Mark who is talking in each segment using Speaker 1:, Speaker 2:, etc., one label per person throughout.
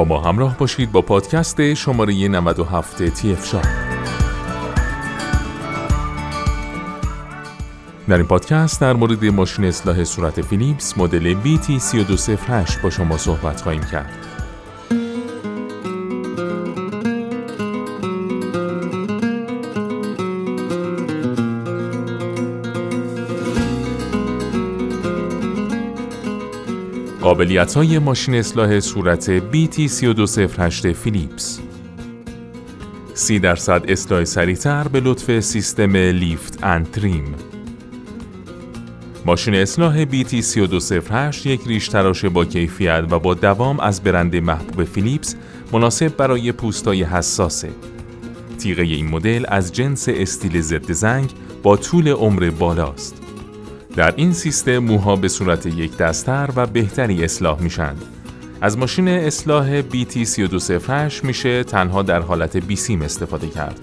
Speaker 1: با ما همراه باشید با پادکست شماره 97 تی اف در این پادکست در مورد ماشین اصلاح صورت فیلیپس مدل BT3208 با شما صحبت خواهیم کرد. قابلیت های ماشین اصلاح صورت BT3208 فیلیپس 30 درصد اصلاح سریعتر به لطف سیستم لیفت اند تریم ماشین اصلاح BT3208 یک ریش تراش با کیفیت و با دوام از برند محبوب فیلیپس مناسب برای پوستای حساسه. تیغه این مدل از جنس استیل ضد زنگ با طول عمر بالاست. در این سیستم موها به صورت یک دستر و بهتری اصلاح میشن. از ماشین اصلاح BT3208 میشه تنها در حالت بیسیم استفاده کرد.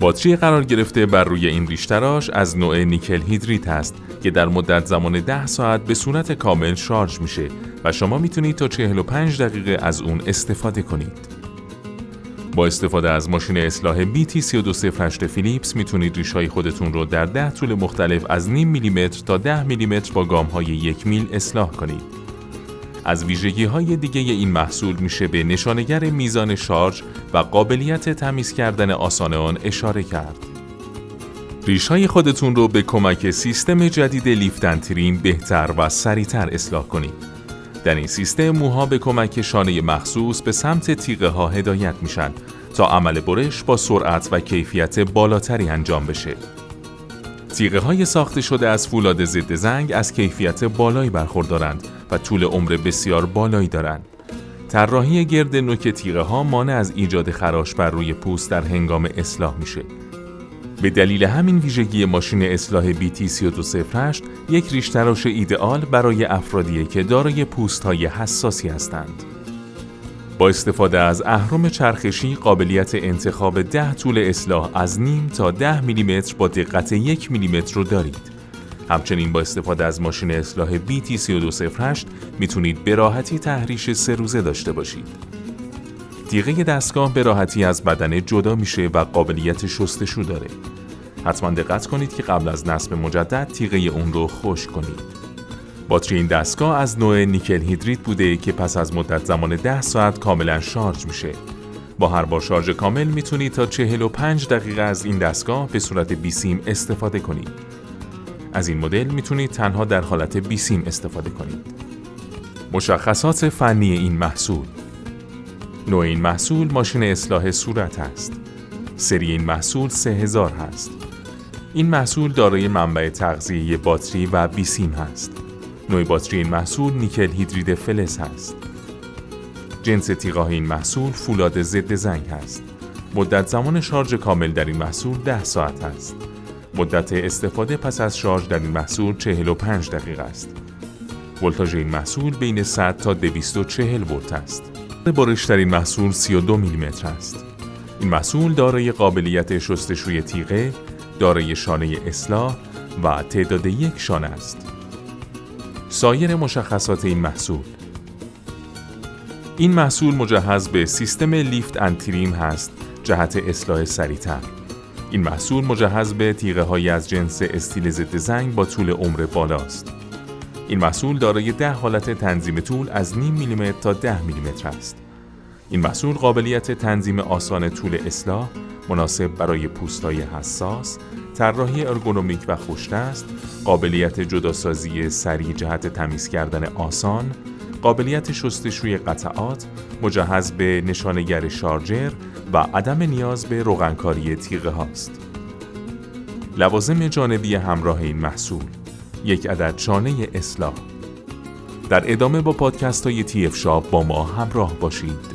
Speaker 1: باتری قرار گرفته بر روی این ریشتراش از نوع نیکل هیدریت است که در مدت زمان 10 ساعت به صورت کامل شارژ میشه و شما می‌تونید تا 45 دقیقه از اون استفاده کنید. با استفاده از ماشین اصلاح BT3208 فیلیپس می‌تونید ریشهای خودتون رو در 10 طول مختلف از نیم میلیمتر تا 10 میلیمتر با گام های یک میل اصلاح کنید. از ویژگی های دیگه این محصول میشه به نشانگر میزان شارژ و قابلیت تمیز کردن آسان آن اشاره کرد. ریش های خودتون رو به کمک سیستم جدید لیفتن بهتر و سریعتر اصلاح کنید. در این سیستم موها به کمک شانه مخصوص به سمت تیغه ها هدایت میشن تا عمل برش با سرعت و کیفیت بالاتری انجام بشه. تیغه های ساخته شده از فولاد ضد زنگ از کیفیت بالایی برخوردارند و طول عمر بسیار بالایی دارند. طراحی گرد نوک تیغه ها مانع از ایجاد خراش بر روی پوست در هنگام اصلاح میشه. به دلیل همین ویژگی ماشین اصلاح BT3208 یک ریش تراش ایدئال برای افرادیه که دارای پوست های حساسی هستند. با استفاده از اهرم چرخشی قابلیت انتخاب ده طول اصلاح از نیم تا ده میلیمتر با دقت یک میلیمتر رو دارید. همچنین با استفاده از ماشین اصلاح BT3208 می‌تونید به راحتی تحریش سه روزه داشته باشید. تیغه دستگاه به راحتی از بدن جدا میشه و قابلیت شستشو داره. حتما دقت کنید که قبل از نصب مجدد تیغه اون رو خشک کنید. باتری این دستگاه از نوع نیکل هیدریت بوده که پس از مدت زمان 10 ساعت کاملا شارژ میشه. با هر بار شارژ کامل می‌تونید تا 45 دقیقه از این دستگاه به صورت بیسیم استفاده کنید. از این مدل می‌تونید تنها در حالت بیسیم استفاده کنید. مشخصات فنی این محصول نوع این محصول ماشین اصلاح صورت است. سری این محصول 3000 هست. این محصول دارای منبع تغذیه باتری و بیسیم هست. نوع باتری این محصول نیکل هیدرید فلز هست. جنس تیغاه این محصول فولاد ضد زنگ هست. مدت زمان شارژ کامل در این محصول 10 ساعت است. مدت استفاده پس از شارژ در این محصول 45 دقیقه است. ولتاژ این محصول بین 100 تا 240 ولت است. این محصول 32 میلیمتر است. این محصول دارای قابلیت شستشوی تیغه، دارای شانه اصلاح و تعداد یک شانه است. سایر مشخصات این محصول این محصول مجهز به سیستم لیفت انتریم هست جهت اصلاح سریعتر. این محصول مجهز به تیغه های از جنس استیل ضد زنگ با طول عمر بالاست. این محصول دارای ده حالت تنظیم طول از نیم میلیمتر تا ده میلیمتر است. این محصول قابلیت تنظیم آسان طول اصلاح مناسب برای پوستای حساس، طراحی ارگونومیک و است، قابلیت جداسازی سریع جهت تمیز کردن آسان، قابلیت شستشوی قطعات، مجهز به نشانگر شارجر و عدم نیاز به روغنکاری تیغه هاست. لوازم جانبی همراه این محصول یک عدد شانه اصلاح در ادامه با پادکست های تی اف شاب با ما همراه باشید.